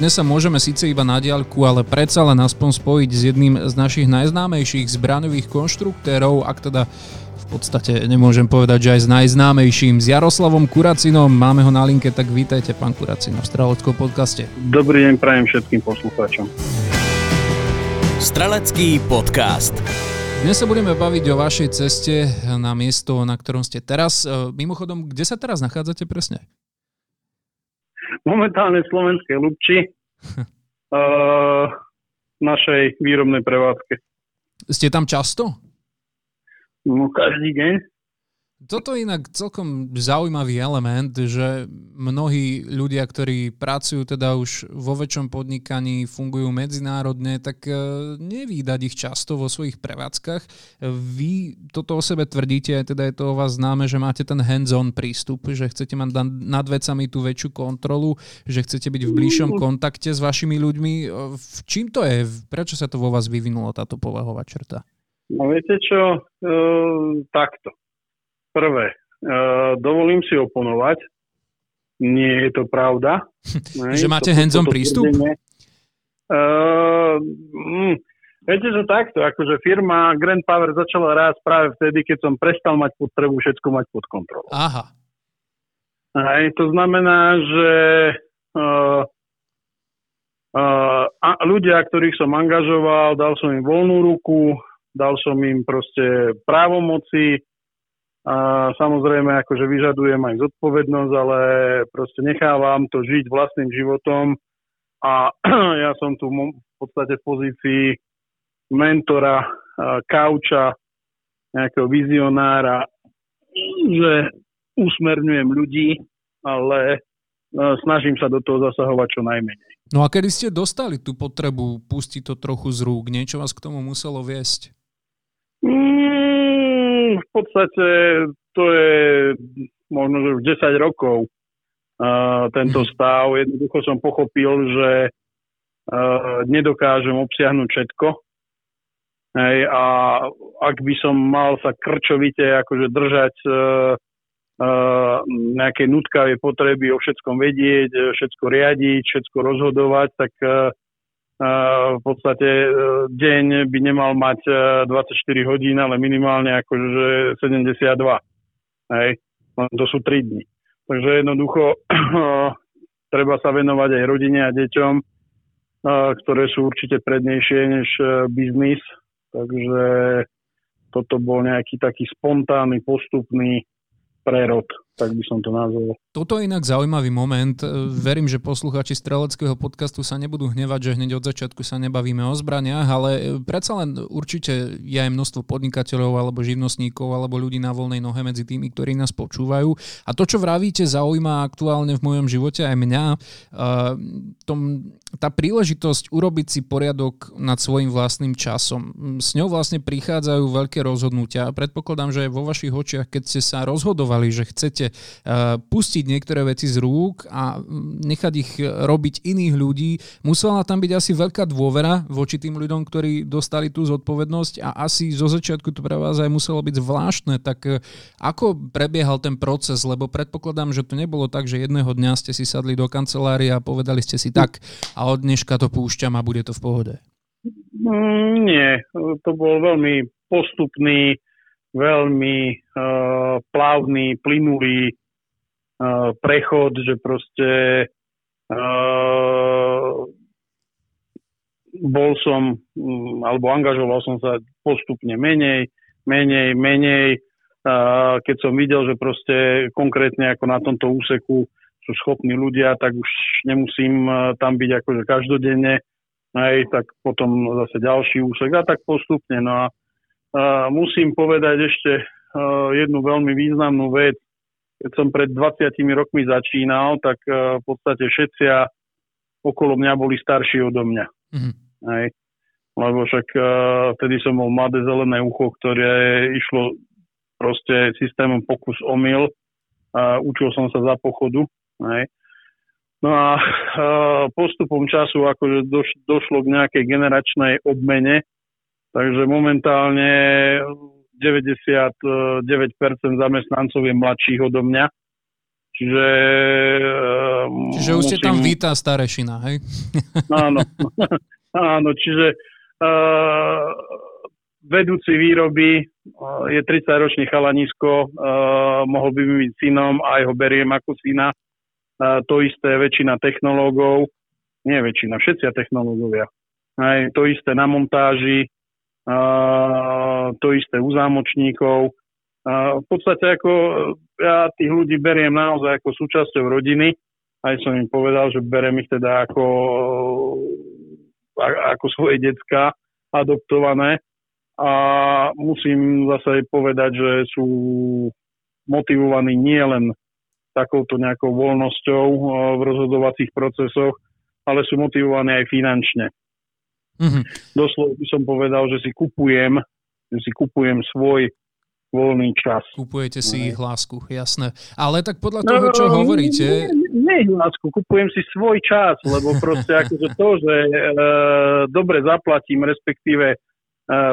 Dnes sa môžeme síce iba na diaľku, ale predsa len aspoň spojiť s jedným z našich najznámejších zbraňových konštruktérov, ak teda v podstate nemôžem povedať, že aj s najznámejším, s Jaroslavom Kuracinom. Máme ho na linke, tak vítajte, pán Kuracino, v Straleckom podcaste. Dobrý deň, prajem všetkým poslucháčom. Strelecký podcast. Dnes sa budeme baviť o vašej ceste na miesto, na ktorom ste teraz. Mimochodom, kde sa teraz nachádzate presne? Momentálne slovenskej Lubči uh, našej výrobnej prevádzke. Ste tam často? No, každý deň. Toto je inak celkom zaujímavý element, že mnohí ľudia, ktorí pracujú teda už vo väčšom podnikaní, fungujú medzinárodne, tak e, nevídať ich často vo svojich prevádzkach. Vy toto o sebe tvrdíte, teda je to o vás známe, že máte ten hands-on prístup, že chcete mať nad vecami tú väčšiu kontrolu, že chcete byť v bližšom kontakte s vašimi ľuďmi. E, v čím to je? Prečo sa to vo vás vyvinulo, táto povahová črta? No viete čo, e, takto Prvé, uh, dovolím si oponovať. Nie je to pravda. že máte hands-on prístup? Uh, mm, viete, že takto, akože firma Grand Power začala raz práve vtedy, keď som prestal mať potrebu všetko mať pod kontrolou. Aha. Aj, to znamená, že uh, uh, a ľudia, ktorých som angažoval, dal som im voľnú ruku, dal som im proste právomoci, a samozrejme, akože vyžadujem aj zodpovednosť, ale proste nechávam to žiť vlastným životom a ja som tu v podstate v pozícii mentora, kauča, nejakého vizionára, že usmerňujem ľudí, ale snažím sa do toho zasahovať čo najmenej. No a kedy ste dostali tú potrebu pustiť to trochu z rúk? Niečo vás k tomu muselo viesť? V podstate to je možno, už 10 rokov uh, tento stav. Jednoducho som pochopil, že uh, nedokážem obsiahnuť všetko. Hej, a ak by som mal sa krčovite akože držať uh, uh, nejakej nutkavej potreby o všetkom vedieť, všetko riadiť, všetko rozhodovať, tak uh, v podstate e, deň by nemal mať 24 e, hodín, ale minimálne akože 72. Hej. To sú 3 dní. Takže jednoducho treba sa venovať aj rodine a deťom, e, ktoré sú určite prednejšie než biznis. Takže toto bol nejaký taký spontánny, postupný prerod tak by som to nazval. Toto je inak zaujímavý moment. Verím, že posluchači streleckého podcastu sa nebudú hnevať, že hneď od začiatku sa nebavíme o zbraniach, ale predsa len určite je aj množstvo podnikateľov alebo živnostníkov alebo ľudí na voľnej nohe medzi tými, ktorí nás počúvajú. A to, čo vravíte, zaujíma aktuálne v mojom živote aj mňa. Tom, tá príležitosť urobiť si poriadok nad svojim vlastným časom. S ňou vlastne prichádzajú veľké rozhodnutia. Predpokladám, že vo vašich očiach, keď ste sa rozhodovali, že chcete Eh, pustiť niektoré veci z rúk a mm, nechať ich robiť iných ľudí. Musela tam byť asi veľká dôvera voči tým ľuďom, ktorí dostali tú zodpovednosť a asi zo začiatku to pre vás aj muselo byť zvláštne. Tak eh, ako prebiehal ten proces? Lebo predpokladám, že to nebolo tak, že jedného dňa ste si sadli do kancelárie a povedali ste si tak a od dneška to púšťam a bude to v pohode. Mm, nie, to bol veľmi postupný veľmi uh, plávny, plynulý uh, prechod, že proste uh, bol som, um, alebo angažoval som sa postupne menej, menej, menej. Uh, keď som videl, že proste konkrétne ako na tomto úseku sú schopní ľudia, tak už nemusím uh, tam byť akože každodenne, aj tak potom zase ďalší úsek a tak postupne. No a musím povedať ešte jednu veľmi významnú vec. Keď som pred 20 rokmi začínal, tak v podstate všetci okolo mňa boli starší odo mňa. Mm-hmm. Hej. lebo však uh, vtedy som bol mladé zelené ucho, ktoré išlo proste systémom pokus omyl. Učil som sa za pochodu. Hej. No a postupom času akože doš, došlo k nejakej generačnej obmene, takže momentálne 99% zamestnancov je mladších odo mňa. Čiže... Uh, čiže už musím... ste tam víta starešina, hej? Áno, áno čiže uh, vedúci výroby uh, je 30-ročný chalanisko, uh, mohol by mi byť synom a jeho beriem ako syna. Uh, to isté väčšina technológov, nie väčšina, všetci technológovia. Aj, to isté na montáži, to isté u zámočníkov. V podstate ako ja tých ľudí beriem naozaj ako súčasťou rodiny. Aj som im povedal, že berem ich teda ako, ako svoje decka adoptované a musím zase povedať, že sú motivovaní nie len takouto nejakou voľnosťou v rozhodovacích procesoch, ale sú motivovaní aj finančne. Mm-hmm. Doslova by som povedal, že si kupujem, že si kupujem svoj voľný čas. Kupujete si ich lásku, jasné. Ale tak podľa toho, čo no, hovoríte... Nie, nie lásku, kupujem si svoj čas, lebo proste akože to, že e, dobre zaplatím, respektíve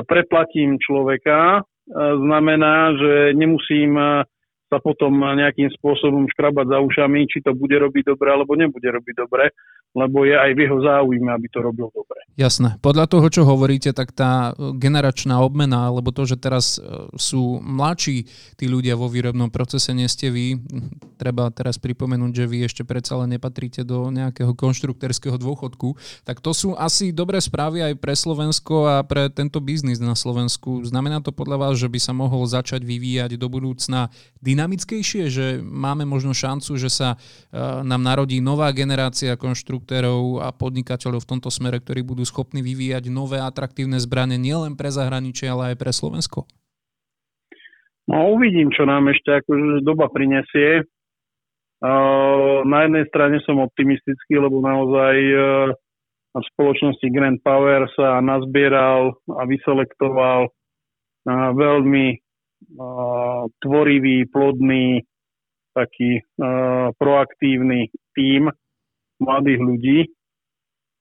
preplatím človeka, znamená, že nemusím sa potom nejakým spôsobom škrabať za ušami, či to bude robiť dobre alebo nebude robiť dobre, lebo je aj v jeho záujme, aby to robil dobre. Jasné. Podľa toho, čo hovoríte, tak tá generačná obmena, alebo to, že teraz e, sú mladší tí ľudia vo výrobnom procese, nie ste vy. Treba teraz pripomenúť, že vy ešte predsa len nepatríte do nejakého konštruktorského dôchodku. Tak to sú asi dobré správy aj pre Slovensko a pre tento biznis na Slovensku. Znamená to podľa vás, že by sa mohol začať vyvíjať do budúcna dynamickejšie, že máme možno šancu, že sa e, nám narodí nová generácia konštruktérov a podnikateľov v tomto smere, ktorí budú schopní vyvíjať nové atraktívne zbranie nielen pre zahraničie, ale aj pre Slovensko? No uvidím, čo nám ešte akože doba prinesie. E, na jednej strane som optimistický, lebo naozaj e, v spoločnosti Grand Power sa nazbieral a vyselektoval veľmi tvorivý, plodný, taký proaktívny tím mladých ľudí.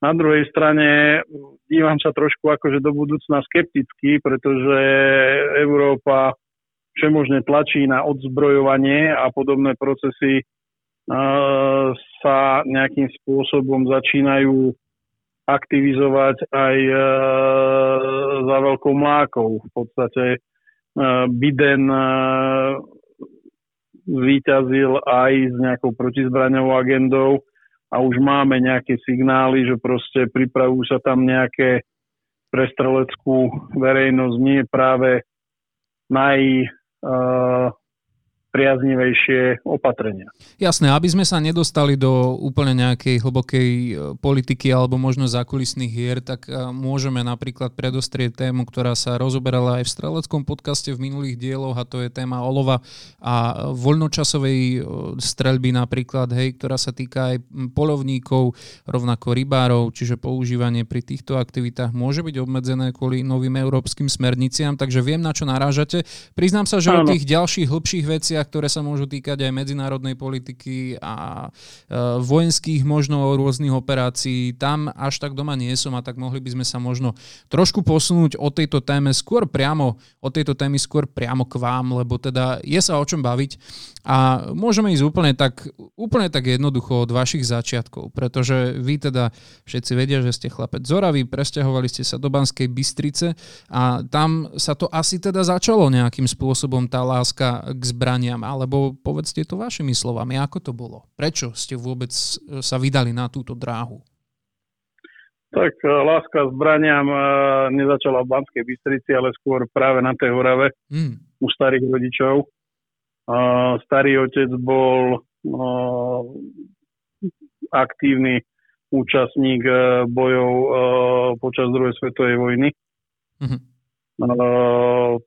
Na druhej strane dívam sa trošku akože do budúcna skepticky, pretože Európa všemožne tlačí na odzbrojovanie a podobné procesy sa nejakým spôsobom začínajú aktivizovať aj za veľkou mlákou. V podstate Eh, Biden eh, zvíťazil aj s nejakou protizbraňovou agendou a už máme nejaké signály, že proste pripravujú sa tam nejaké prestreleckú verejnosť. Nie práve naj, uh, priaznivejšie opatrenia. Jasné, aby sme sa nedostali do úplne nejakej hlbokej e, politiky alebo možno zákulisných hier, tak e, môžeme napríklad predostrieť tému, ktorá sa rozoberala aj v streleckom podcaste v minulých dieloch a to je téma olova a voľnočasovej e, streľby napríklad, hej, ktorá sa týka aj polovníkov, rovnako rybárov, čiže používanie pri týchto aktivitách môže byť obmedzené kvôli novým európskym smerniciam, takže viem, na čo narážate. Priznám sa, že Áno. o tých ďalších hĺbších veciach ktoré sa môžu týkať aj medzinárodnej politiky a vojenských možno rôznych operácií. Tam až tak doma nie som a tak mohli by sme sa možno trošku posunúť o tejto téme skôr priamo, o tejto témy skôr priamo k vám, lebo teda je sa o čom baviť a môžeme ísť úplne tak, úplne tak jednoducho od vašich začiatkov, pretože vy teda všetci vedia, že ste chlapec zoravý, presťahovali ste sa do Banskej Bystrice a tam sa to asi teda začalo nejakým spôsobom tá láska k zbraniam, alebo povedzte to vašimi slovami, ako to bolo? Prečo ste vôbec sa vydali na túto dráhu? Tak e, láska zbraniam e, nezačala v Banskej Bystrici, ale skôr práve na tej Horave mm. u starých rodičov starý otec bol aktívny účastník e, bojov e, počas druhej svetovej vojny. Mm-hmm.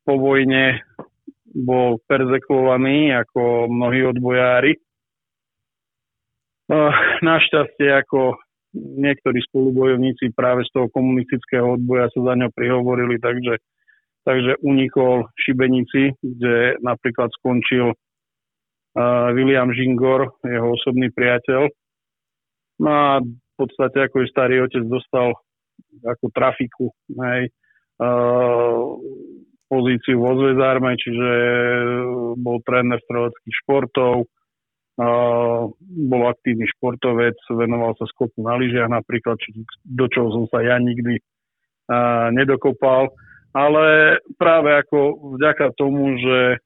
Po vojne bol perzekvovaný ako mnohí odbojári. Našťastie ako niektorí spolubojovníci práve z toho komunistického odboja sa za ňo prihovorili, takže, takže unikol Šibenici, kde napríklad skončil uh, William Žingor, jeho osobný priateľ. No a v podstate ako starý otec dostal ako trafiku, hej, uh, pozíciu vo zväzárme, čiže bol tréner streleckých športov, bol aktívny športovec, venoval sa skoku na lyžiach napríklad, či, do čoho som sa ja nikdy nedokopal. Ale práve ako vďaka tomu, že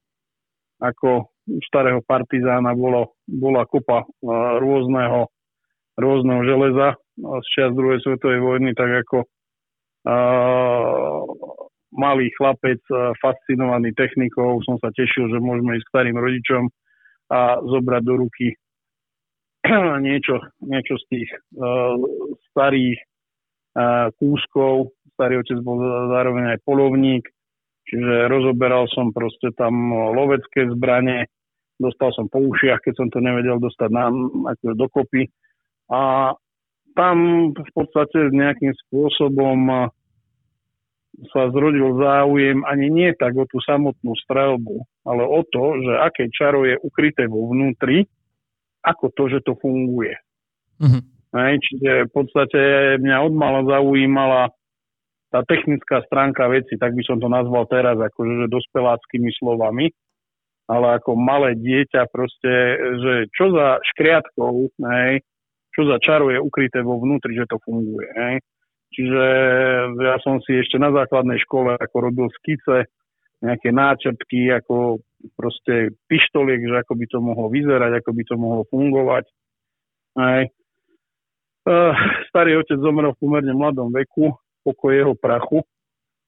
ako starého partizána bolo, bola kopa rôzneho, rôzneho železa z čas druhej svetovej vojny, tak ako malý chlapec fascinovaný technikou som sa tešil, že môžeme ísť starým rodičom a zobrať do ruky niečo, niečo z tých uh, starých uh, kúskov. Starý otec bol zároveň aj polovník, čiže rozoberal som proste tam lovecké zbranie, dostal som po ušiach, keď som to nevedel dostať na, ako dokopy. A tam v podstate nejakým spôsobom sa zrodil záujem ani nie tak o tú samotnú strelbu, ale o to, že aké čaro je ukryté vo vnútri, ako to, že to funguje. Mm-hmm. Hej, čiže v podstate mňa odmala zaujímala tá technická stránka veci, tak by som to nazval teraz, akože dospeláckými slovami, ale ako malé dieťa proste, že čo za škriatkou, hej, čo za čaro je ukryté vo vnútri, že to funguje. Hej. Čiže ja som si ešte na základnej škole ako robil skice, nejaké náčrtky, ako proste pištoliek, že ako by to mohlo vyzerať, ako by to mohlo fungovať. Aj. Uh, starý otec zomrel v pomerne mladom veku, pokoj jeho prachu,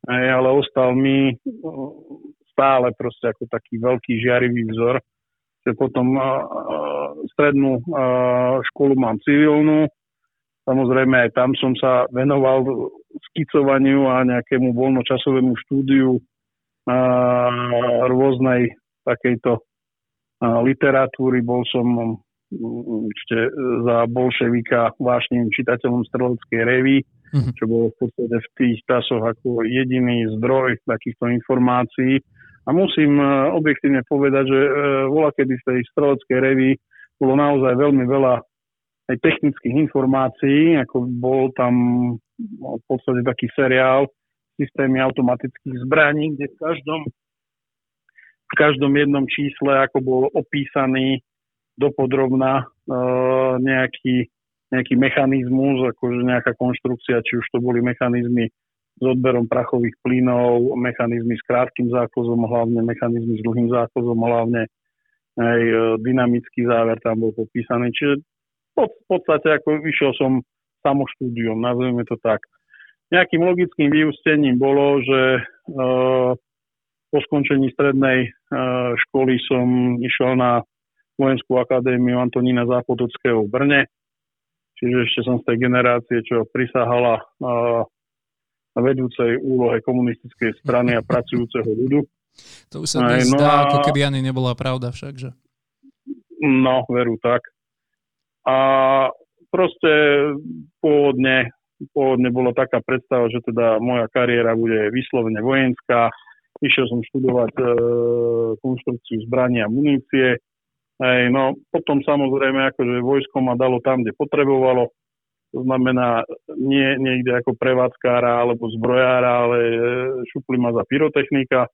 aj, ale ostal mi uh, stále proste ako taký veľký žiarivý vzor. Že potom uh, strednú školu mám civilnú, Samozrejme aj tam som sa venoval skicovaniu a nejakému voľnočasovému štúdiu a rôznej takejto literatúry. Bol som ešte za bolševika vášným čitateľom streleckej revy, mm-hmm. čo bolo v podstate v tých časoch ako jediný zdroj takýchto informácií. A musím objektívne povedať, že voľa kedy v tej streleckej revy bolo naozaj veľmi veľa aj technických informácií, ako bol tam v podstate taký seriál systémy automatických zbraní, kde v každom, v každom jednom čísle ako bol opísaný dopodrobná e, nejaký, nejaký mechanizmus, akože nejaká konštrukcia, či už to boli mechanizmy s odberom prachových plynov, mechanizmy s krátkým zákozom, hlavne mechanizmy s dlhým zákozom, hlavne aj e, dynamický záver tam bol popísaný. Čiže v podstate ako vyšiel som samoštúdiom, nazveme to tak. Nejakým logickým vyústením bolo, že uh, po skončení strednej uh, školy som išiel na vojenskú akadémiu Antonína Zápotockého v Brne, čiže ešte som z tej generácie, čo prisahala uh, vedúcej úlohe komunistickej strany a pracujúceho ľudu. To už sa dnes no, zdá, ako keby ani nebola pravda však, že? No, veru tak. A proste pôvodne, pôvodne bolo taká predstava, že teda moja kariéra bude vyslovene vojenská. Išiel som študovať e, konštrukciu zbrania a munície. Hej, no potom samozrejme akože vojsko ma dalo tam, kde potrebovalo. To znamená nie niekde ako prevádzkára alebo zbrojára, ale e, šupli ma za pyrotechnika.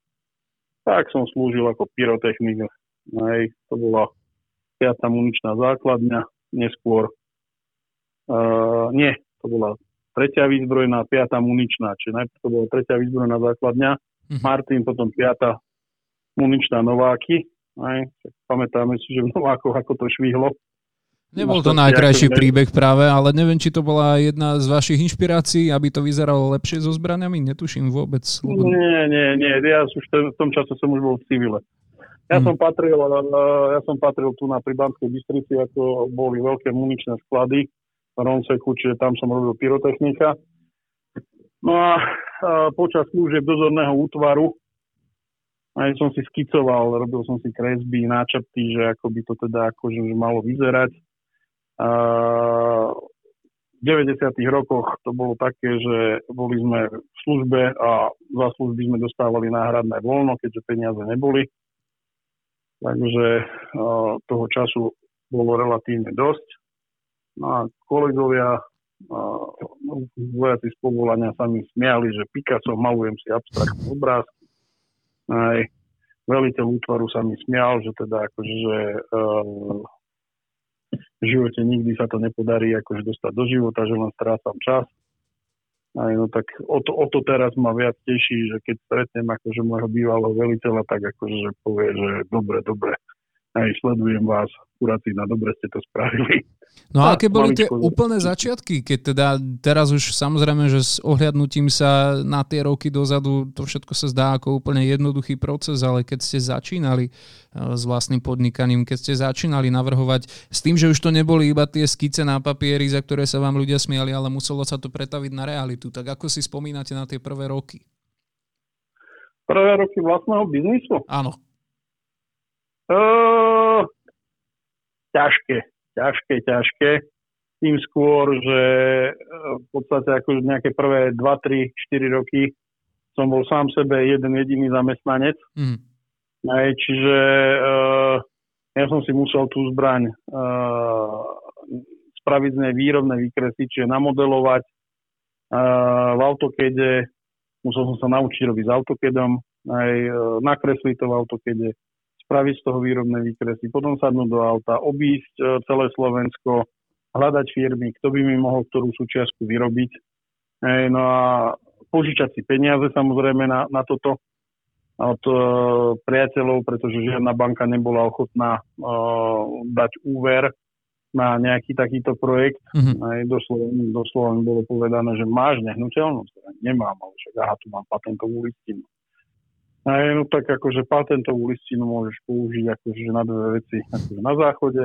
Tak som slúžil ako pyrotechnik. Hej, to bola 5. muničná základňa neskôr, uh, nie, to bola tretia výzbrojná, piata muničná, čiže najprv to bola tretia výzbrojná základňa, mm-hmm. Martin, potom piata muničná Nováky, aj, pamätáme si, že v Novákoch ako to švihlo. Nebol to najkrajší príbeh práve, ale neviem, či to bola jedna z vašich inšpirácií, aby to vyzeralo lepšie so zbraniami, netuším vôbec. Nie, nie, nie, ja už v tom čase som už bol v civile. Ja mm. som patril, ja som patril tu na Pribanskej Bystrici, ako boli veľké muničné sklady v Ronseku, čiže tam som robil pyrotechnika. No a, a počas služieb dozorného útvaru aj som si skicoval, robil som si kresby, náčrty, že ako by to teda akože malo vyzerať. A v 90. rokoch to bolo také, že boli sme v službe a za služby sme dostávali náhradné voľno, keďže peniaze neboli. Takže toho času bolo relatívne dosť. No a kolegovia, vojaci z povolania sa mi smiali, že Picasso malujem si abstraktné obrázky. Aj veliteľ útvaru sa mi smial, že teda akože uh, v živote nikdy sa to nepodarí akože dostať do života, že len strácam čas. Aj, no tak o to, o to teraz ma viac teší, že keď stretnem akože môjho bývalého veliteľa, tak akože že povie, že dobre, dobre, aj sledujem vás, na dobre ste to spravili. No a aké boli tie úplné začiatky, keď teda teraz už samozrejme, že s ohľadnutím sa na tie roky dozadu to všetko sa zdá ako úplne jednoduchý proces, ale keď ste začínali eh, s vlastným podnikaním, keď ste začínali navrhovať s tým, že už to neboli iba tie skice na papieri, za ktoré sa vám ľudia smiali, ale muselo sa to pretaviť na realitu. Tak ako si spomínate na tie prvé roky? Prvé roky vlastného biznisu? Áno. Uh, ťažké, ťažké, ťažké. Tým skôr, že e, v podstate ako nejaké prvé 2, 3, 4 roky som bol sám sebe jeden jediný zamestnanec. Mm. Aj, čiže uh, ja som si musel tú zbraň uh, spraviť z nej výrobné výkresy, čiže namodelovať uh, v autokede, musel som sa naučiť robiť s autokedom, aj uh, nakresliť to v autokede, spraviť z toho výrobné výkresy, potom sadnúť do auta, obísť e, celé Slovensko, hľadať firmy, kto by mi mohol ktorú súčiastku vyrobiť. Ej, no a požičať si peniaze samozrejme na, na toto od uh, priateľov, pretože žiadna banka nebola ochotná uh, dať úver na nejaký takýto projekt. Mm-hmm. Aj doslova, doslova mi bolo povedané, že máš nehnuteľnosť. Nemám, ale však aha, tu mám patentovú listinu. A no tak akože patentovú listinu môžeš použiť akože na dve veci, akože na záchode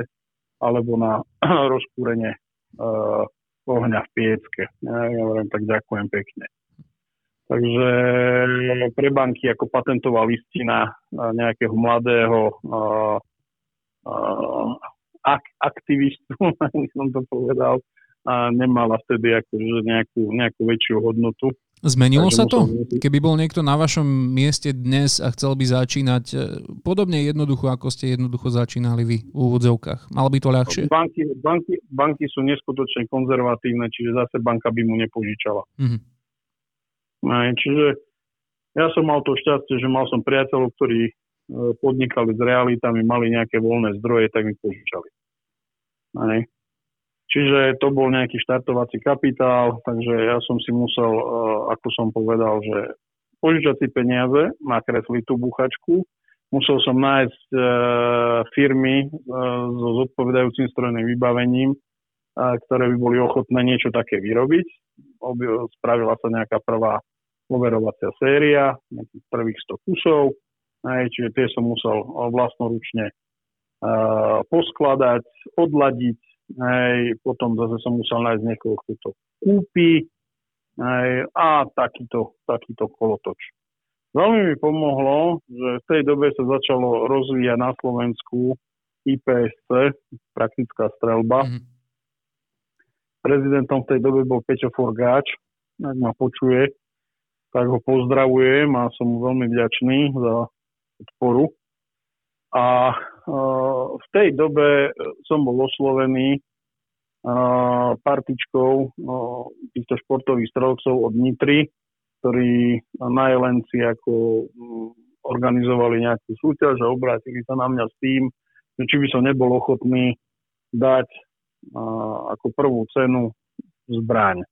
alebo na rozkúrenie uh, ohňa v piecke. Ja, ja hovorím, tak ďakujem pekne. Takže pre banky ako patentová listina nejakého mladého uh, uh, ak- aktivistu, som to povedal, a nemala vtedy akože nejakú, nejakú väčšiu hodnotu. Zmenilo sa to? Keby bol niekto na vašom mieste dnes a chcel by začínať e, podobne jednoducho, ako ste jednoducho začínali vy v úvodzovkách, malo by to ľahšie? Banky, banky, banky sú neskutočne konzervatívne, čiže zase banka by mu nepožičala. Mm-hmm. Aj, čiže ja som mal to šťastie, že mal som priateľov, ktorí e, podnikali s realitami, mali nejaké voľné zdroje, tak mi požičali. Aj. Čiže to bol nejaký štartovací kapitál, takže ja som si musel, eh, ako som povedal, že požičať si peniaze, nakresliť tú buchačku, musel som nájsť e, firmy e, so zodpovedajúcim strojným vybavením, e, ktoré by boli ochotné niečo také vyrobiť. Obi, spravila sa nejaká prvá overovacia séria, nejakých prvých 100 kusov, čiže tie som musel vlastnoručne e, poskladať, odladiť, Hej, potom zase som musel nájsť niekoho, kto to kúpi hej, a takýto, takýto kolotoč. Veľmi mi pomohlo, že v tej dobe sa začalo rozvíjať na Slovensku IPSC, praktická strelba. Mm-hmm. Prezidentom v tej dobe bol Peťo Forgáč, ak ma počuje, tak ho pozdravujem a som mu veľmi vďačný za podporu. A v tej dobe som bol oslovený partičkou týchto športových strelcov od Nitry, ktorí na Jelenci ako organizovali nejakú súťaž a obrátili sa na mňa s tým, že či by som nebol ochotný dať ako prvú cenu zbraň.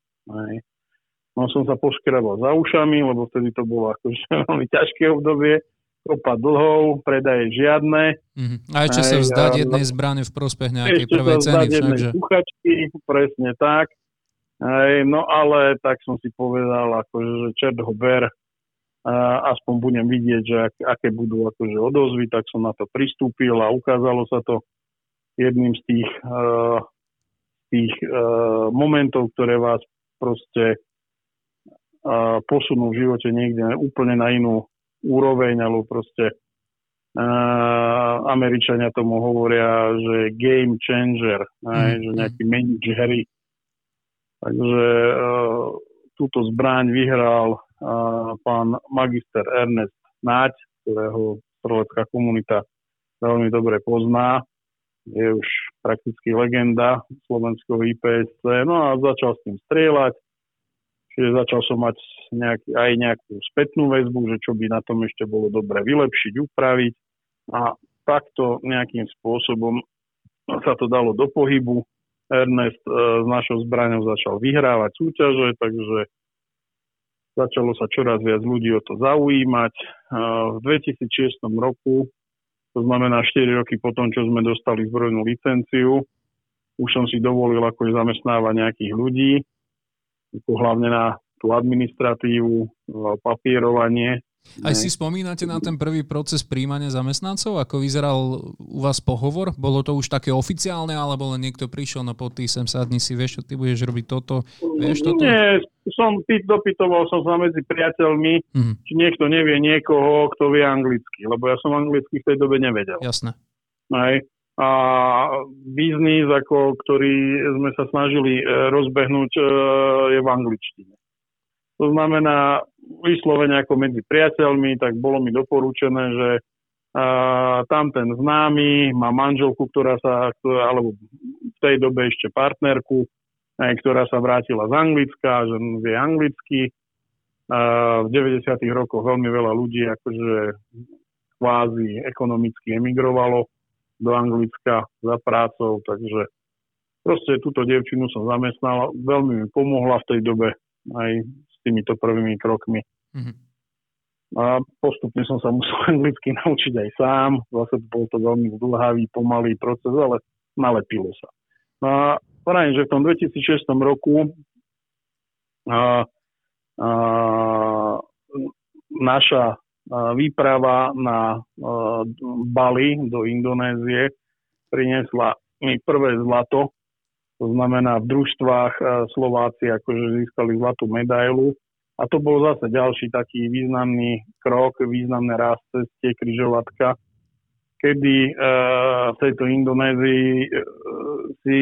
No som sa poškrabal za ušami, lebo vtedy to bolo akože veľmi ťažké obdobie kopa dlhov, predaje žiadne. Mm-hmm. A ešte sa vzdať aj, jednej zbrane v prospech nejakej ešte prvej ceny. Jednej kuchačky, presne tak. Aj, no ale tak som si povedal, akože, že čert ho ber, a aspoň budem vidieť, že ak, aké budú akože odozvy, tak som na to pristúpil a ukázalo sa to jedným z tých, uh, tých uh, momentov, ktoré vás proste uh, posunú v živote niekde úplne na inú úroveň, alebo proste uh, Američania tomu hovoria, že game changer, mm. aj, že nejaký menič hry. Takže uh, túto zbraň vyhral uh, pán magister Ernest Náď, ktorého strelecká komunita veľmi dobre pozná. Je už prakticky legenda slovenského IPSC. No a začal s tým strieľať. Čiže začal som mať nejaký, aj nejakú spätnú väzbu, že čo by na tom ešte bolo dobre vylepšiť, upraviť. A takto nejakým spôsobom sa to dalo do pohybu. Ernest e, s našou zbraňou začal vyhrávať súťaže, takže začalo sa čoraz viac ľudí o to zaujímať. E, v 2006 roku, to znamená 4 roky potom, čo sme dostali zbrojnú licenciu, už som si dovolil akože zamestnávať nejakých ľudí, hlavne na tú administratívu, e, papierovanie aj si spomínate na ten prvý proces príjmania zamestnancov? Ako vyzeral u vás pohovor? Bolo to už také oficiálne, alebo len niekto prišiel na potý sem sadni si, vieš, ty budeš robiť toto? Vieš toto? Nie, som dopytoval som sa medzi priateľmi, mm-hmm. či niekto nevie niekoho, kto vie anglicky, lebo ja som anglicky v tej dobe nevedel. Jasné. Aj. A biznis, ako, ktorý sme sa snažili e, rozbehnúť, e, je v angličtine. To znamená, vyslovene ako medzi priateľmi, tak bolo mi doporučené, že a, tam ten známy má manželku, ktorá sa, alebo v tej dobe ešte partnerku, aj, ktorá sa vrátila z Anglicka, že vie anglicky. A, v 90. rokoch veľmi veľa ľudí akože kvázi ekonomicky emigrovalo do Anglicka za prácou, takže proste túto devčinu som zamestnal, veľmi mi pomohla v tej dobe aj týmito prvými krokmi. Mm-hmm. A postupne som sa musel anglicky naučiť aj sám. Zase bol to veľmi dlhavý, pomalý proces, ale nalepilo sa. A pravím, že v tom 2006 roku a, a, naša výprava na a, Bali do Indonézie priniesla mi prvé zlato to znamená, v družstvách e, Slováci akože získali zlatú medailu. A to bol zase ďalší taký významný krok, významné rast ceste križovatka, kedy e, v tejto Indonézii e, si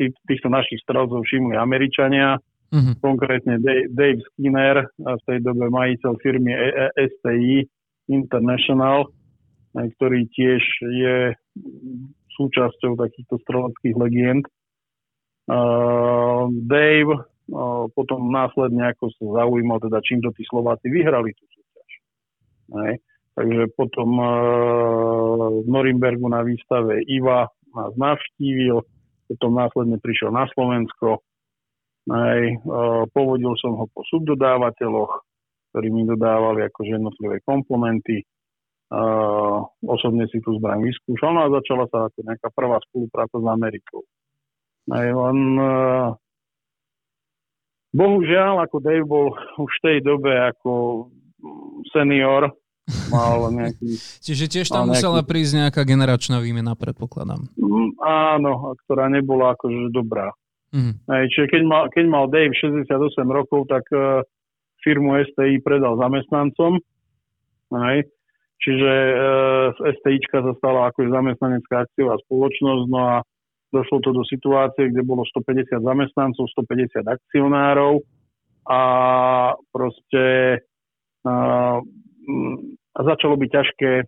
tý, týchto našich strelcov všimli Američania, mm-hmm. konkrétne Dave, Dave Skinner, v tej dobe majiteľ firmy STI International, ktorý tiež je súčasťou takýchto streleckých legend. Uh, Dave uh, potom následne ako sa zaujímal, teda čím to tí Slováci vyhrali tú súťaž. Hej. Takže potom uh, v Norimbergu na výstave Iva nás navštívil, potom následne prišiel na Slovensko. Hej. Uh, povodil som ho po subdodávateľoch, ktorí mi dodávali akože jednotlivé komponenty. Uh, osobne si tú zbraň vyskúšal no a začala sa nejaká prvá spolupráca s Amerikou. Aj on, uh, bohužiaľ, ako Dave bol už v tej dobe ako senior, mal nejaký... Čiže tiež tam nejaký, musela prísť nejaká generačná výmena, predpokladám. Mm, áno, ktorá nebola akože dobrá. Mm. Aj, čiže keď mal, keď mal Dave 68 rokov, tak uh, firmu STI predal zamestnancom. Aj, čiže uh, z STIčka sa stala ako zamestnanecká akciová spoločnosť, no a došlo to do situácie, kde bolo 150 zamestnancov, 150 akcionárov a proste a začalo byť ťažké a,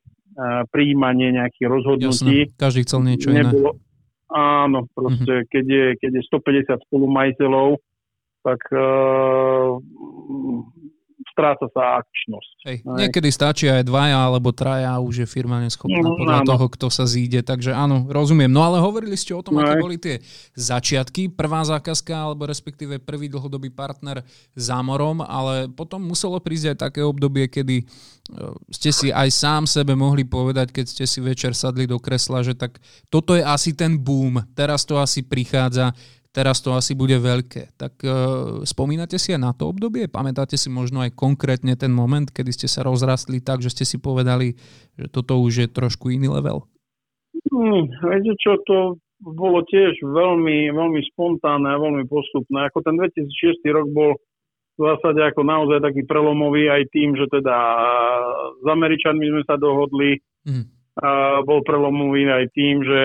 prijímanie nejakých rozhodnutí. Jasne, každý chcel niečo Nebolo, iné. Áno, proste mm-hmm. keď, je, keď je 150 spolumajiteľov, tak uh, stráca sa akčnosť. Hej. Niekedy stačí aj dvaja alebo traja, už je firma neschopná no, podľa áno. toho, kto sa zíde. Takže áno, rozumiem. No ale hovorili ste o tom, no, aké boli tie začiatky. Prvá zákazka, alebo respektíve prvý dlhodobý partner za morom, ale potom muselo prísť aj také obdobie, kedy e, ste si aj sám sebe mohli povedať, keď ste si večer sadli do kresla, že tak toto je asi ten boom, teraz to asi prichádza teraz to asi bude veľké. Tak uh, spomínate si aj na to obdobie? Pamätáte si možno aj konkrétne ten moment, kedy ste sa rozrastli tak, že ste si povedali, že toto už je trošku iný level? Hmm, viete čo, to bolo tiež veľmi, veľmi spontánne a veľmi postupné. Ako ten 2006 rok bol v zásade ako naozaj taký prelomový aj tým, že teda s Američanmi sme sa dohodli, mm. a bol prelomový aj tým, že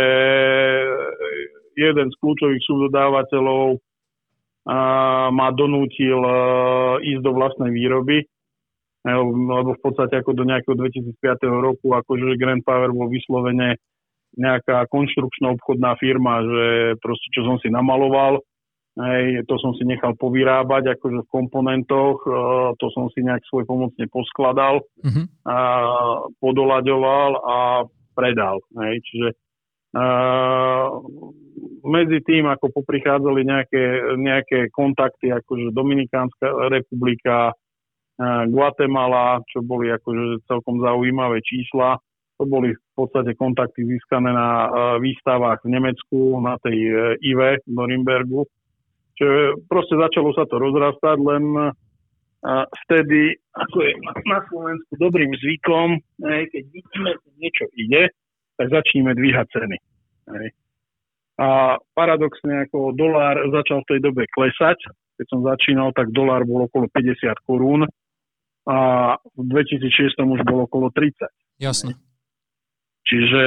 jeden z kľúčových subdodávateľov ma donútil ísť do vlastnej výroby, lebo v podstate ako do nejakého 2005 roku, akože Grand Power bol vyslovene nejaká konštrukčná obchodná firma, že proste čo som si namaloval, hej, to som si nechal povyrábať akože v komponentoch, to som si nejak svoj pomocne poskladal, uh-huh. a podolaďoval a predal. Hej, čiže Uh, medzi tým, ako poprichádzali nejaké, nejaké kontakty, akože Dominikánska republika, uh, Guatemala, čo boli akože celkom zaujímavé čísla. To boli v podstate kontakty získané na uh, výstavách v Nemecku, na tej IVE v Norimbergu. Čiže proste začalo sa to rozrastať, len uh, vtedy, ako je na Slovensku dobrým zvykom, keď vidíme, že niečo ide, tak začneme dvíhať ceny. A paradoxne ako dolár začal v tej dobe klesať. Keď som začínal, tak dolár bol okolo 50 korún a v 2006 už bol okolo 30. Jasne. Čiže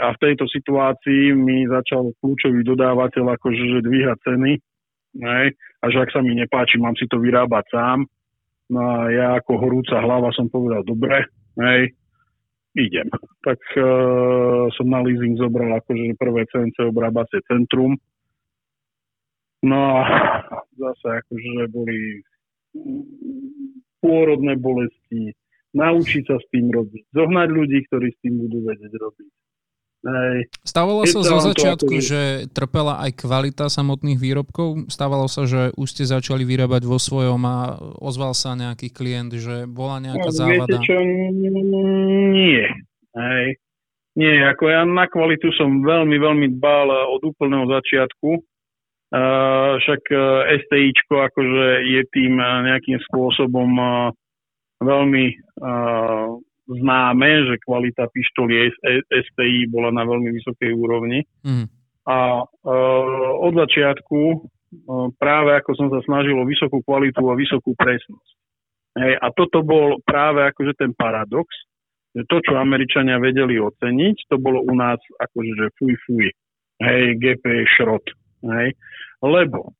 a v tejto situácii mi začal kľúčový dodávateľ akože že dvíhať ceny. Hej, a že ak sa mi nepáči, mám si to vyrábať sám. No a ja ako horúca hlava som povedal, dobre, hej, idem. Tak uh, som na leasing zobral akože prvé CNC obrábacie centrum. No a zase akože boli pôrodné bolesti, naučiť sa s tým robiť, zohnať ľudí, ktorí s tým budú vedieť robiť. Hej. Stávalo sa zo začiatku, to, že trpela aj kvalita samotných výrobkov? Stávalo sa, že už ste začali vyrábať vo svojom a ozval sa nejaký klient, že bola nejaká no, závada? Viete čo, nie. Hej. Nie, ako ja na kvalitu som veľmi, veľmi dbal od úplného začiatku. Uh, však uh, STIčko akože je tým uh, nejakým spôsobom uh, veľmi uh, známe, že kvalita pištoli STI bola na veľmi vysokej úrovni. Mm. A uh, od začiatku uh, práve ako som sa snažil o vysokú kvalitu a vysokú presnosť. Hej, a toto bol práve akože ten paradox, že to, čo Američania vedeli oceniť, to bolo u nás akože že fuj fuj. Hej, GP šrot. Hej. Lebo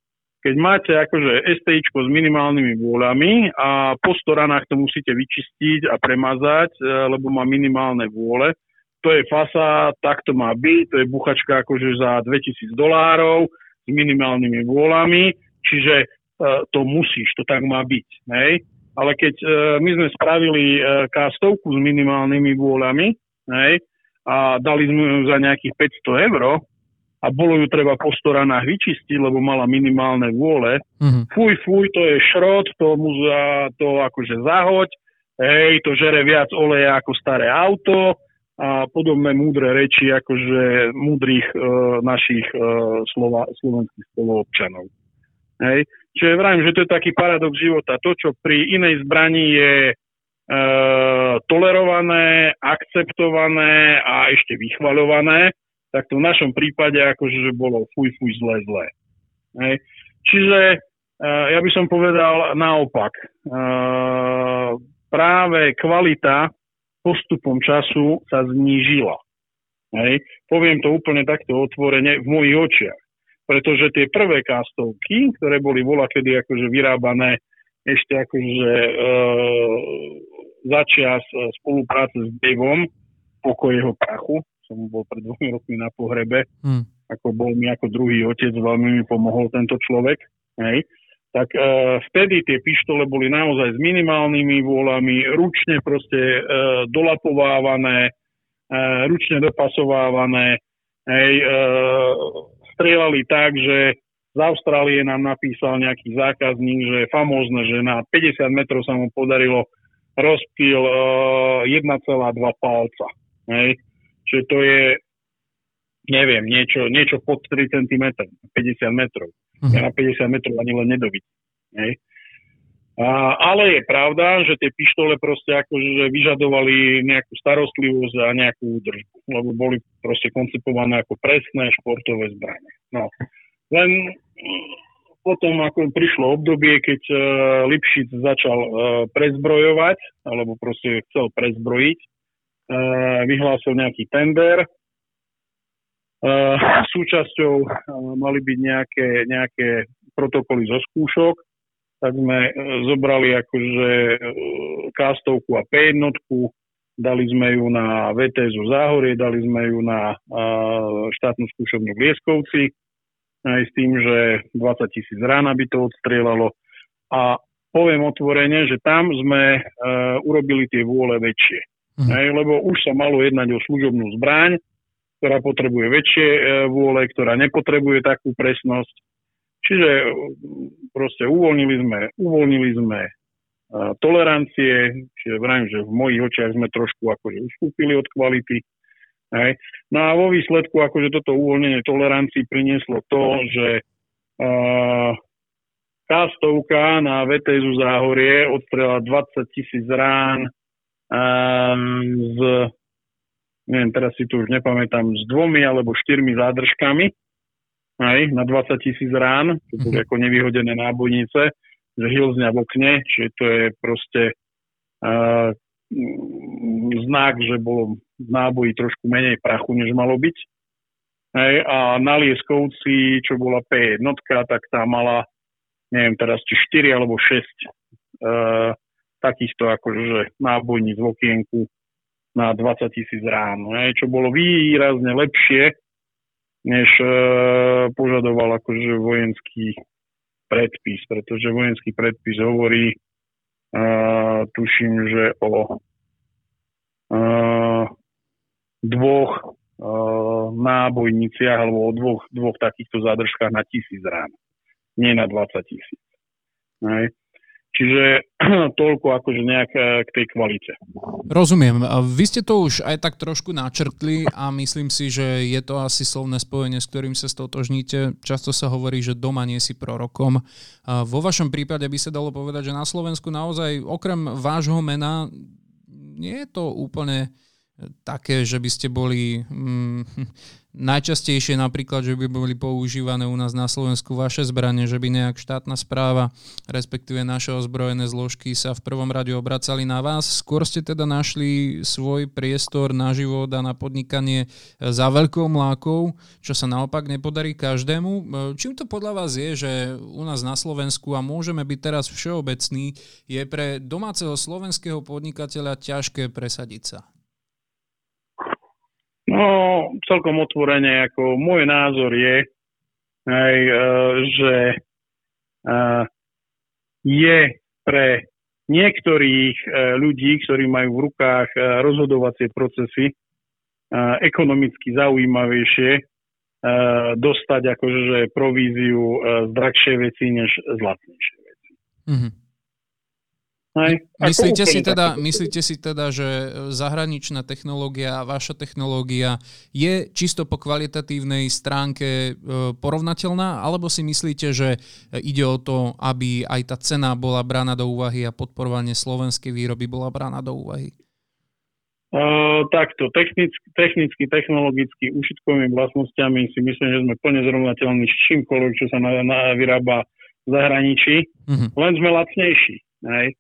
keď máte akože STIčko s minimálnymi vôľami a po storanách to musíte vyčistiť a premazať, e, lebo má minimálne vôle, to je fasa, tak to má byť, to je buchačka akože za 2000 dolárov s minimálnymi vôľami, čiže uh, to musíš, to tak má byť. Hej? Ale keď uh, my sme spravili uh, kastovku s minimálnymi vôľami hej, a dali sme ju za nejakých 500 eur, a bolo ju treba po storanách vyčistiť, lebo mala minimálne vôle. Mm-hmm. Fuj, fuj, to je šrot, to, mu za, to akože zahoď, hej, to žere viac oleja ako staré auto a podobné múdre reči akože múdrych e, našich e, slova, slovenských spoluobčanov. Hej. Čiže vravím, že to je taký paradox života. To, čo pri inej zbrani je e, tolerované, akceptované a ešte vychvaľované, tak to v našom prípade akože že bolo fuj, fuj, zle, zle. Hej. Čiže uh, ja by som povedal naopak. Uh, práve kvalita postupom času sa znížila. Hej. Poviem to úplne takto otvorene v mojich očiach. Pretože tie prvé kastovky, ktoré boli vola kedy akože vyrábané ešte akože e, začias spolupráce s Davom, pokoj jeho prachu, som bol pred dvomi rokmi na pohrebe, hmm. ako bol mi ako druhý otec, veľmi mi pomohol tento človek, hej, tak e, vtedy tie pištole boli naozaj s minimálnymi vôľami, ručne proste e, dolapovávané, e, ručne dopasovávané, hej, e, strieľali tak, že z Austrálie nám napísal nejaký zákazník, že je famózne, že na 50 metrov sa mu podarilo rozptýl e, 1,2 palca. Hej. Čiže to je, neviem, niečo, niečo pod 3 cm, 50 metrov. Uh-huh. Ja na 50 metrov ani len nedovidím. A, ale je pravda, že tie pištole proste akože vyžadovali nejakú starostlivosť a nejakú údržbu, lebo boli proste koncipované ako presné športové zbranie. No. Len mm, potom ako prišlo obdobie, keď uh, Lipšic začal uh, prezbrojovať, alebo proste chcel prezbrojiť, vyhlásil nejaký tender. Eh, súčasťou eh, mali byť nejaké, nejaké protokoly zo skúšok, tak sme zobrali akože kastovku a P1, dali sme ju na VTS Záhorie, dali sme ju na štátnu skúšovnú v Lieskovci, aj s tým, že 20 tisíc rána by to odstrelalo. A poviem otvorene, že tam sme urobili tie vôle väčšie. Mm. Hej, lebo už sa malo jednať o služobnú zbraň, ktorá potrebuje väčšie uh, vôle, ktorá nepotrebuje takú presnosť. Čiže uh, proste uvoľnili sme, uvoľnili sme uh, tolerancie, čiže vrajím, že v mojich očiach sme trošku akože ustúpili od kvality. Hej. No a vo výsledku akože toto uvoľnenie tolerancií prinieslo to, že uh, K-stovka na VTSu Záhorie odstrela 20 tisíc rán um, z, neviem, teraz si tu už nepamätám, s dvomi alebo štyrmi zádržkami aj, na 20 tisíc rán, čo boli mm-hmm. ako nevyhodené nábojnice, že hilzňa v okne, čiže to je proste uh, znak, že bolo v náboji trošku menej prachu, než malo byť. Hej, a na Lieskovci, čo bola P1, tak tá mala neviem teraz, či 4 alebo 6 uh, e, takýchto akože nábojníc v okienku na 20 tisíc rán, ne, čo bolo výrazne lepšie, než uh, požadoval akože vojenský predpis, pretože vojenský predpis hovorí, uh, tuším, že o uh, dvoch uh, nábojniciach alebo o dvoch, dvoch takýchto zadržkách na tisíc rán nie na 20 tisíc. Čiže toľko akože nejak e, k tej kvalite. Rozumiem. Vy ste to už aj tak trošku načrtli a myslím si, že je to asi slovné spojenie, s ktorým sa stotožníte. Často sa hovorí, že doma nie si prorokom. Vo vašom prípade by sa dalo povedať, že na Slovensku naozaj okrem vášho mena nie je to úplne také, že by ste boli mm, najčastejšie napríklad, že by boli používané u nás na Slovensku vaše zbranie, že by nejak štátna správa, respektíve naše ozbrojené zložky sa v prvom rade obracali na vás. Skôr ste teda našli svoj priestor na život a na podnikanie za veľkou mlákou, čo sa naopak nepodarí každému. Čím to podľa vás je, že u nás na Slovensku, a môžeme byť teraz všeobecný, je pre domáceho slovenského podnikateľa ťažké presadiť sa? No, celkom otvorene, ako môj názor je, aj, e, že e, je pre niektorých e, ľudí, ktorí majú v rukách rozhodovacie procesy, ekonomicky zaujímavejšie dostať akože províziu z drahšej veci než z lacnejšej veci. Mm-hmm. Myslíte, si teda, myslíte si teda, že zahraničná technológia a vaša technológia je čisto po kvalitatívnej stránke e, porovnateľná, alebo si myslíte, že ide o to, aby aj tá cena bola brána do úvahy a podporovanie slovenskej výroby bola brána do úvahy? Uh, takto, technicky, technicky, technologicky, užitkovými vlastnosťami si myslím, že sme plne zrovnateľní s čímkoľvek, čo sa na, na, vyrába v zahraničí, uh-huh. len sme lacnejší. Hej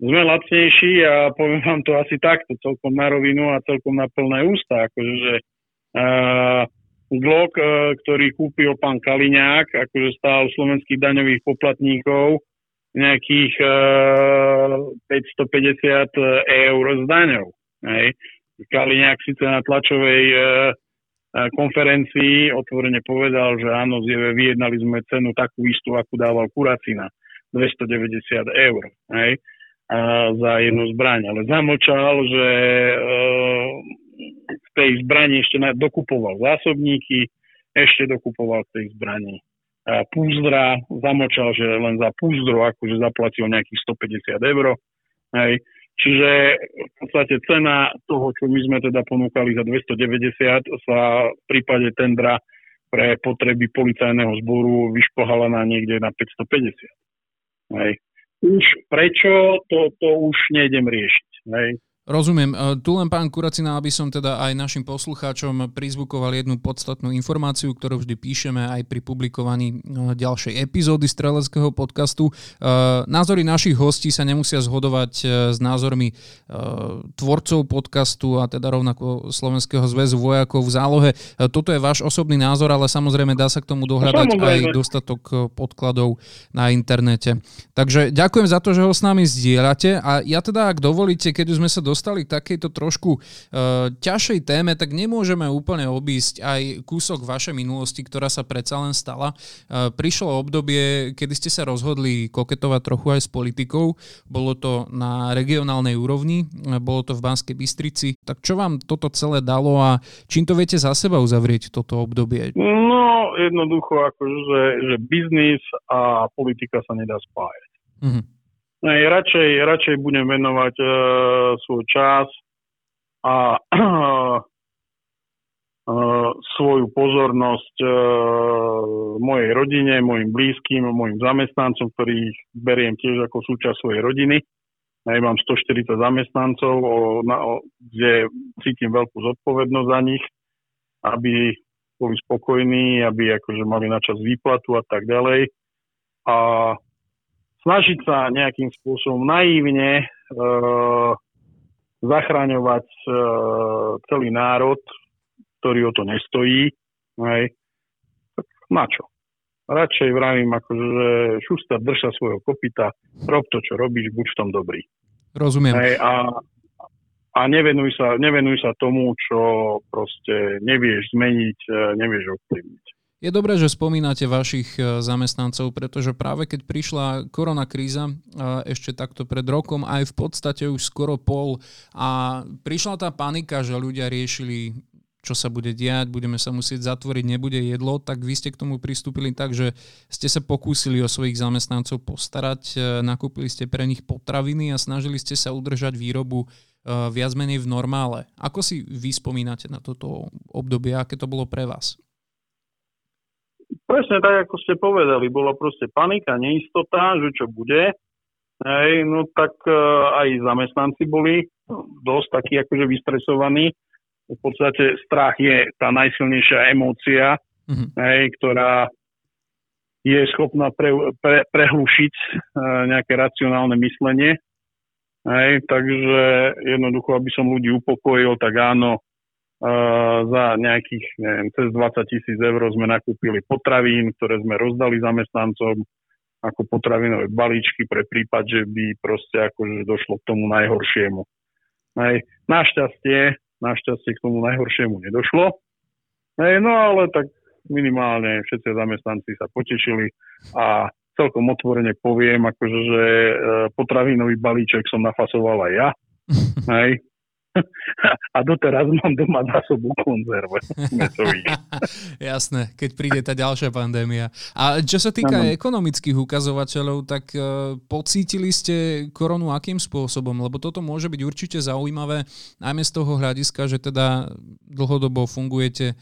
sme lacnejší a poviem vám to asi takto, celkom na rovinu a celkom na plné ústa. Akože, že uh, Glock, uh, ktorý kúpil pán Kaliňák, akože stál slovenských daňových poplatníkov nejakých uh, 550 eur z daňov. Hej. Kaliňák síce na tlačovej uh, konferencii otvorene povedal, že áno, vyjednali sme cenu takú istú, akú dával Kuracina, 290 eur. Hej za jednu zbraň, ale zamlčal, že e, v tej zbrani ešte dokupoval zásobníky, ešte dokupoval v tej zbrani púzdra, zamlčal, že len za púzdro akože zaplatil nejakých 150 eur. Hej. Čiže v podstate cena toho, čo my sme teda ponúkali za 290, sa v prípade tendra pre potreby policajného zboru vyšpohala na niekde na 550. Hej už prečo, to, to už nejdem riešiť. Hej. Rozumiem. E, tu len pán Kuracina, aby som teda aj našim poslucháčom prizvukoval jednu podstatnú informáciu, ktorú vždy píšeme aj pri publikovaní e, ďalšej epizódy Streleckého podcastu. E, názory našich hostí sa nemusia zhodovať s názormi tvorcov podcastu a teda rovnako Slovenského zväzu vojakov v zálohe. Toto je váš osobný názor, ale samozrejme dá sa k tomu dohľadať aj dostatok podkladov na internete. Takže ďakujem za to, že ho s nami zdieľate a ja teda, ak dovolíte, keď už sme sa dostali dostali k takejto trošku uh, ťažšej téme, tak nemôžeme úplne obísť aj kúsok vašej minulosti, ktorá sa predsa len stala. Uh, prišlo obdobie, kedy ste sa rozhodli koketovať trochu aj s politikou. Bolo to na regionálnej úrovni, uh, bolo to v Banskej Bystrici. Tak čo vám toto celé dalo a čím to viete za seba uzavrieť toto obdobie? No, jednoducho, akože, že biznis a politika sa nedá spájať. Mm-hmm. Nej, radšej, radšej budem venovať uh, svoj čas a uh, svoju pozornosť uh, mojej rodine, mojim blízkym, mojim zamestnancom, ktorých beriem tiež ako súčasť svojej rodiny. Ja mám 140 zamestnancov, o, na, o, kde cítim veľkú zodpovednosť za nich, aby boli spokojní, aby akože mali na čas výplatu a tak ďalej. A snažiť sa nejakým spôsobom naivne e, zachraňovať e, celý národ, ktorý o to nestojí. Hej. Tak na čo? Radšej vravím, akože šusta, drž sa svojho kopita, rob to, čo robíš, buď v tom dobrý. Rozumiem. Hej, a, a nevenuj, sa, nevenuj sa tomu, čo proste nevieš zmeniť, e, nevieš ovplyvniť. Je dobré, že spomínate vašich e, zamestnancov, pretože práve keď prišla korona kríza, e, ešte takto pred rokom, aj v podstate už skoro pol, a prišla tá panika, že ľudia riešili čo sa bude diať, budeme sa musieť zatvoriť, nebude jedlo, tak vy ste k tomu pristúpili tak, že ste sa pokúsili o svojich zamestnancov postarať, e, nakúpili ste pre nich potraviny a snažili ste sa udržať výrobu viac menej v normále. Ako si vy spomínate na toto obdobie, aké to bolo pre vás? Presne tak, ako ste povedali, bola proste panika, neistota, že čo bude. Hej, no tak uh, aj zamestnanci boli dosť takí akože vystresovaní. V podstate strach je tá najsilnejšia emócia, mm-hmm. hej, ktorá je schopná pre, pre, prehlušiť uh, nejaké racionálne myslenie. Hej, takže jednoducho, aby som ľudí upokojil, tak áno, za nejakých, neviem, cez 20 tisíc eur sme nakúpili potravín, ktoré sme rozdali zamestnancom ako potravinové balíčky pre prípad, že by proste akože došlo k tomu najhoršiemu. Hej. Našťastie, našťastie k tomu najhoršiemu nedošlo. Hej, no ale tak minimálne všetci zamestnanci sa potešili a celkom otvorene poviem, akože, že e, potravinový balíček som nafasoval aj ja. Hej, a doteraz mám doma zásobu konzerve Jasné, keď príde tá ďalšia pandémia. A čo sa týka ano. ekonomických ukazovateľov, tak uh, pocítili ste koronu akým spôsobom? Lebo toto môže byť určite zaujímavé, najmä z toho hľadiska, že teda dlhodobo fungujete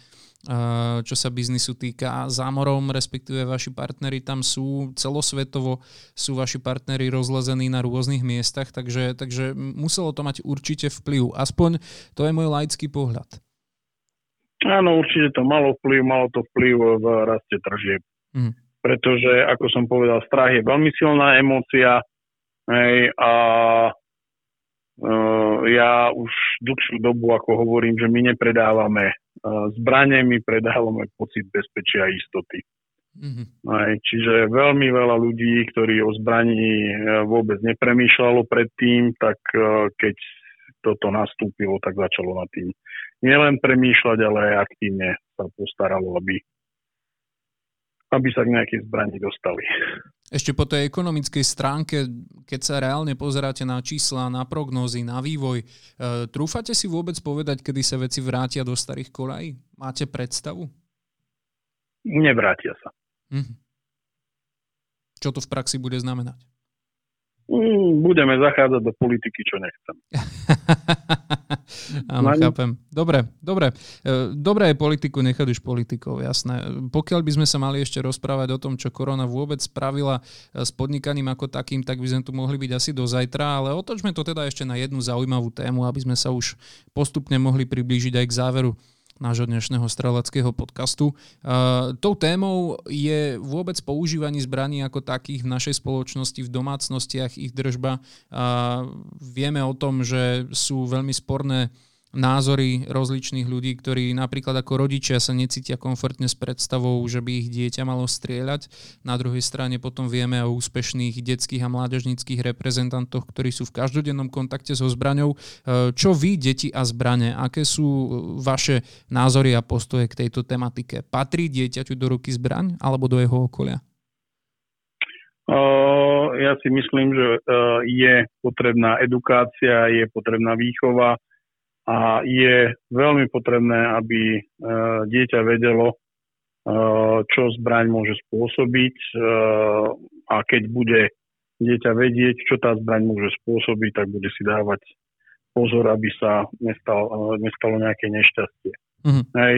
čo sa biznisu týka. Zámorom, respektíve vaši partnery tam sú celosvetovo, sú vaši partnery rozlezení na rôznych miestach, takže, takže muselo to mať určite vplyv. Aspoň to je môj laický pohľad. Áno, určite to malo vplyv, malo to vplyv v raste tržieb. Mm. Pretože, ako som povedal, strach je veľmi silná emócia hej, a ja už dlhšiu dobu, ako hovorím, že my nepredávame zbranie my predávame pocit bezpečia a istoty. Mm-hmm. Aj, čiže veľmi veľa ľudí, ktorí o zbraní e, vôbec nepremýšľalo predtým, tak keď toto nastúpilo, tak začalo nad tým nielen premýšľať, ale aj aktívne sa postaralo, aby, aby sa k nejakej zbrani dostali. Ešte po tej ekonomickej stránke, keď sa reálne pozeráte na čísla, na prognózy, na vývoj, e, trúfate si vôbec povedať, kedy sa veci vrátia do starých kolají? Máte predstavu? Nevrátia sa. Mhm. Čo to v praxi bude znamenať? Mm, budeme zachádzať do politiky, čo nechcem. Áno, chápem. Dobre, dobre. E, dobre je politiku nechať už politikov, jasné. Pokiaľ by sme sa mali ešte rozprávať o tom, čo korona vôbec spravila e, s podnikaním ako takým, tak by sme tu mohli byť asi do zajtra, ale otočme to teda ešte na jednu zaujímavú tému, aby sme sa už postupne mohli priblížiť aj k záveru nášho dnešného streleckého podcastu. Uh, tou témou je vôbec používanie zbraní ako takých v našej spoločnosti, v domácnostiach, ich držba. Uh, vieme o tom, že sú veľmi sporné názory rozličných ľudí, ktorí napríklad ako rodičia sa necítia komfortne s predstavou, že by ich dieťa malo strieľať. Na druhej strane potom vieme o úspešných detských a mládežnických reprezentantoch, ktorí sú v každodennom kontakte so zbraňou. E, čo vy, deti a zbrane, aké sú vaše názory a postoje k tejto tematike? Patrí dieťaťu do ruky zbraň alebo do jeho okolia? ja si myslím, že e, je potrebná edukácia, je potrebná výchova, a je veľmi potrebné, aby e, dieťa vedelo, e, čo zbraň môže spôsobiť e, a keď bude dieťa vedieť, čo tá zbraň môže spôsobiť, tak bude si dávať pozor, aby sa nestalo, nestalo nejaké nešťastie. Mm-hmm. Hej.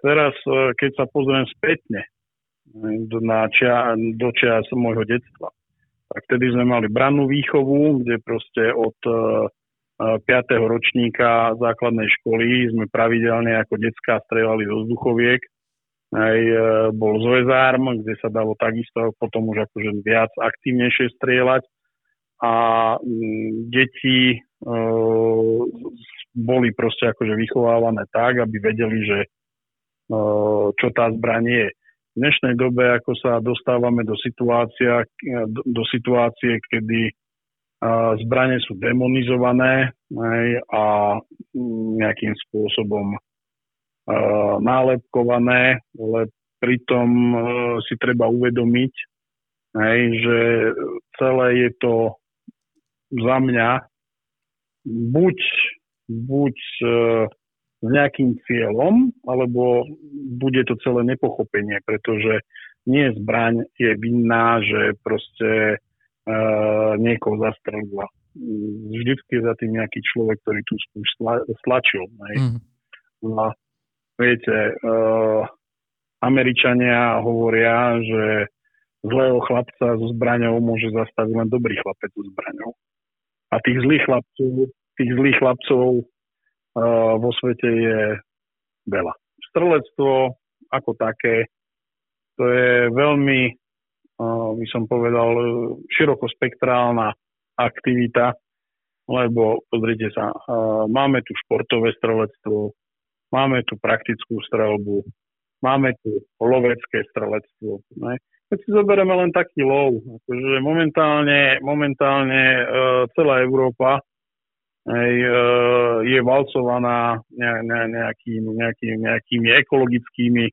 Teraz, keď sa pozriem spätne do, na čia, do čas môjho detstva, tak vtedy sme mali brannú výchovu, kde proste od 5. ročníka základnej školy sme pravidelne ako detská strelali zo vzduchoviek. Aj e, bol Zoezarm, kde sa dalo takisto potom už akože viac aktívnejšie strieľať. A mm, deti e, boli proste akože vychovávané tak, aby vedeli, že e, čo tá zbraň je. V dnešnej dobe, ako sa dostávame do, situácia, do, do situácie, kedy Zbranie sú demonizované aj, a nejakým spôsobom nálepkované, ale pritom e, si treba uvedomiť, aj, že celé je to za mňa. Buď, buď e, s nejakým cieľom, alebo bude to celé nepochopenie, pretože nie zbraň je vinná, že proste niekoho zastrelila. Vždycky je za tým nejaký človek, ktorý tu už stlačil. Mm. A viete, uh, Američania hovoria, že zlého chlapca so zbraňou môže zastaviť len dobrý chlapec so zbraňou. A tých zlých chlapcov, tých zlých chlapcov uh, vo svete je veľa. Strelectvo ako také, to je veľmi by som povedal, širokospektrálna aktivita, lebo pozrite sa, máme tu športové strelectvo, máme tu praktickú strelbu, máme tu lovecké strelectvo. Ne? Keď si zoberieme len taký lov, akože momentálne, momentálne e, celá Európa e, je valcovaná nejakými, nejakými, nejakými ekologickými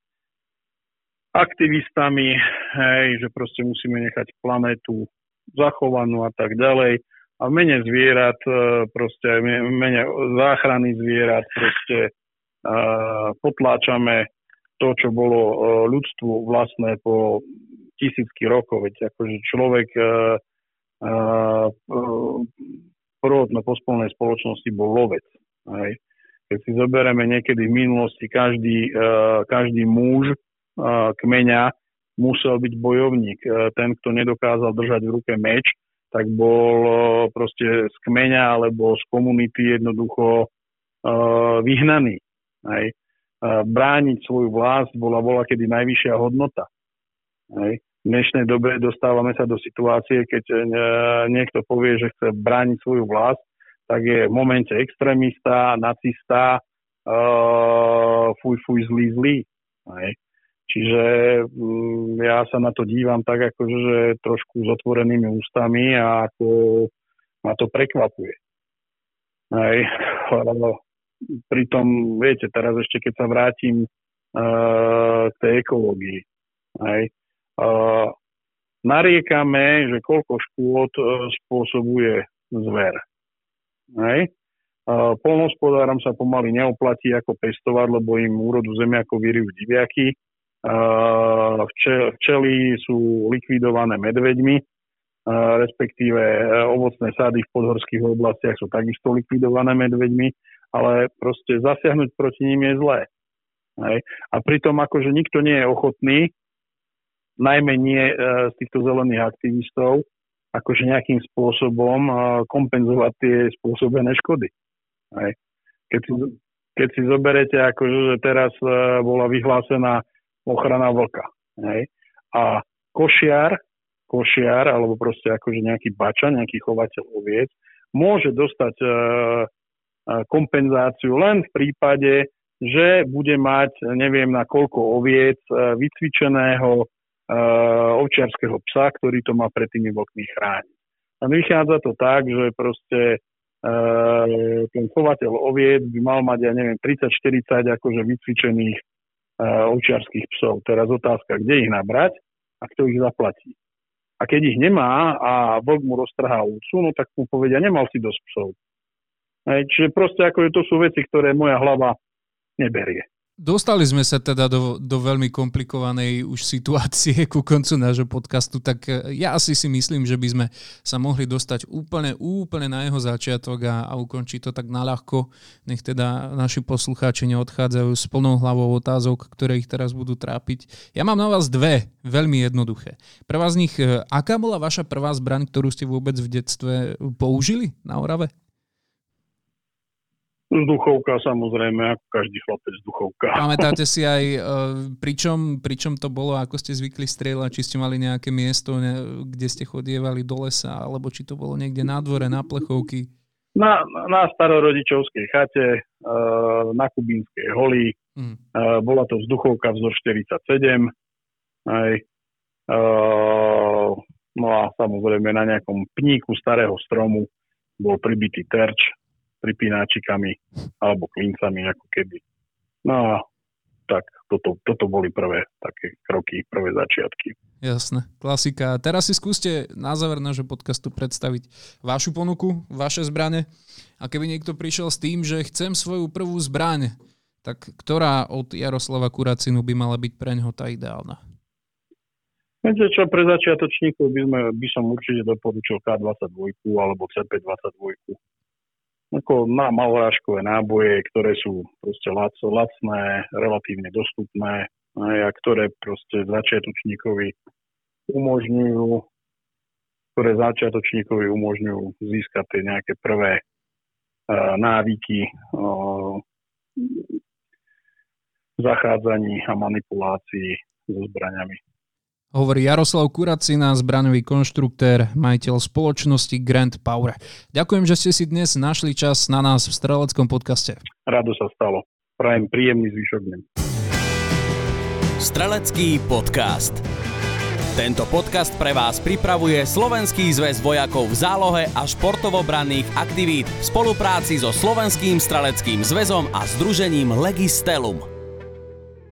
aktivistami, hej, že proste musíme nechať planetu zachovanú a tak ďalej. A v zvierat, e, proste v mene záchrany zvierat proste uh, potláčame to, čo bolo uh, ľudstvu vlastné po tisícky rokov. Veď akože človek uh, prvotno pospolnej spoločnosti bol lovec. Hej. Keď si zoberieme niekedy v minulosti, každý, uh, každý muž kmeňa musel byť bojovník. E, ten, kto nedokázal držať v ruke meč, tak bol e, proste z kmeňa alebo z komunity jednoducho e, vyhnaný. Hej. Brániť svoju vlast bola bola kedy najvyššia hodnota. Hej. V dnešnej dobe dostávame sa do situácie, keď niekto povie, že chce brániť svoju vlast, tak je v momente extrémista, nacista, fuj, fuj, zlý, zlý. Hej. Čiže mm, ja sa na to dívam tak akože trošku s otvorenými ústami a ako ma to prekvapuje. Hej. Pritom, viete, teraz ešte keď sa vrátim uh, tej ekológii, hej, uh, nariekame, že koľko škôd uh, spôsobuje zver. Hej. Uh, polnospodárom sa pomaly neoplatí ako pestovať, lebo im úrodu zemiakov vyrijú diviaky, Včely sú likvidované medveďmi respektíve ovocné sady v podhorských oblastiach sú takisto likvidované medveďmi, ale proste zasiahnuť proti ním je zlé. Hej. A pritom akože nikto nie je ochotný, najmä nie z týchto zelených aktivistov, akože nejakým spôsobom kompenzovať tie spôsobené škody. Hej. Keď, si, keď si zoberete, akože, že teraz bola vyhlásená ochrana vlka. Hej. A košiar, košiar, alebo proste akože nejaký bača, nejaký chovateľ oviec, môže dostať e, e, kompenzáciu len v prípade, že bude mať, neviem na koľko oviec, e, vycvičeného ovčiarského psa, ktorý to má pred tými vlkmi chrániť. A vychádza to tak, že proste ten chovateľ oviec by mal mať, ja neviem, 30-40 akože vycvičených ovčiarských psov. Teraz otázka, kde ich nabrať a kto ich zaplatí. A keď ich nemá a vlk mu roztrhá úcu, no tak mu povedia, nemal si dosť psov. Čiže proste ako to sú veci, ktoré moja hlava neberie. Dostali sme sa teda do, do veľmi komplikovanej už situácie ku koncu nášho podcastu, tak e, ja asi si myslím, že by sme sa mohli dostať úplne, úplne na jeho začiatok a, a ukončiť to tak naľahko. Nech teda naši poslucháči neodchádzajú s plnou hlavou otázok, ktoré ich teraz budú trápiť. Ja mám na vás dve, veľmi jednoduché. Prvá z nich, e, aká bola vaša prvá zbraň, ktorú ste vôbec v detstve použili na Orave? Vzduchovka samozrejme, ako každý chlapec vzduchovka. Pamätáte si aj, uh, pričom, pričom to bolo, ako ste zvykli strieľať, či ste mali nejaké miesto, ne, kde ste chodievali do lesa, alebo či to bolo niekde na dvore, na plechovky? Na, na starorodičovskej chate, uh, na Kubínskej holi, mm. uh, bola to vzduchovka vzor 47, aj, no a samozrejme na nejakom pníku starého stromu bol pribitý terč, pripínáčikami alebo klincami ako keby. No a tak toto, toto boli prvé také kroky, prvé začiatky. Jasné, klasika. Teraz si skúste na záver nášho podcastu predstaviť vašu ponuku, vaše zbrane. A keby niekto prišiel s tým, že chcem svoju prvú zbraň, tak ktorá od Jaroslava Kuracinu by mala byť pre ňoho tá ideálna? Viete čo, pre začiatočníkov by, sme, by som určite doporučil K22 alebo CP22 ako na malorážkové náboje, ktoré sú proste lac, lacné, relatívne dostupné a ktoré proste začiatočníkovi umožňujú ktoré začiatočníkovi umožňujú získať tie nejaké prvé uh, návyky uh, zachádzaní a manipulácií so zbraniami. Hovorí Jaroslav Kuracina, zbraňový konštruktér, majiteľ spoločnosti Grand Power. Ďakujem, že ste si dnes našli čas na nás v Streleckom podcaste. Rado sa stalo. Prajem príjemný zvyšok dňa. Strelecký podcast. Tento podcast pre vás pripravuje Slovenský zväz vojakov v zálohe a športovobranných aktivít v spolupráci so Slovenským streleckým zväzom a Združením Legistelum.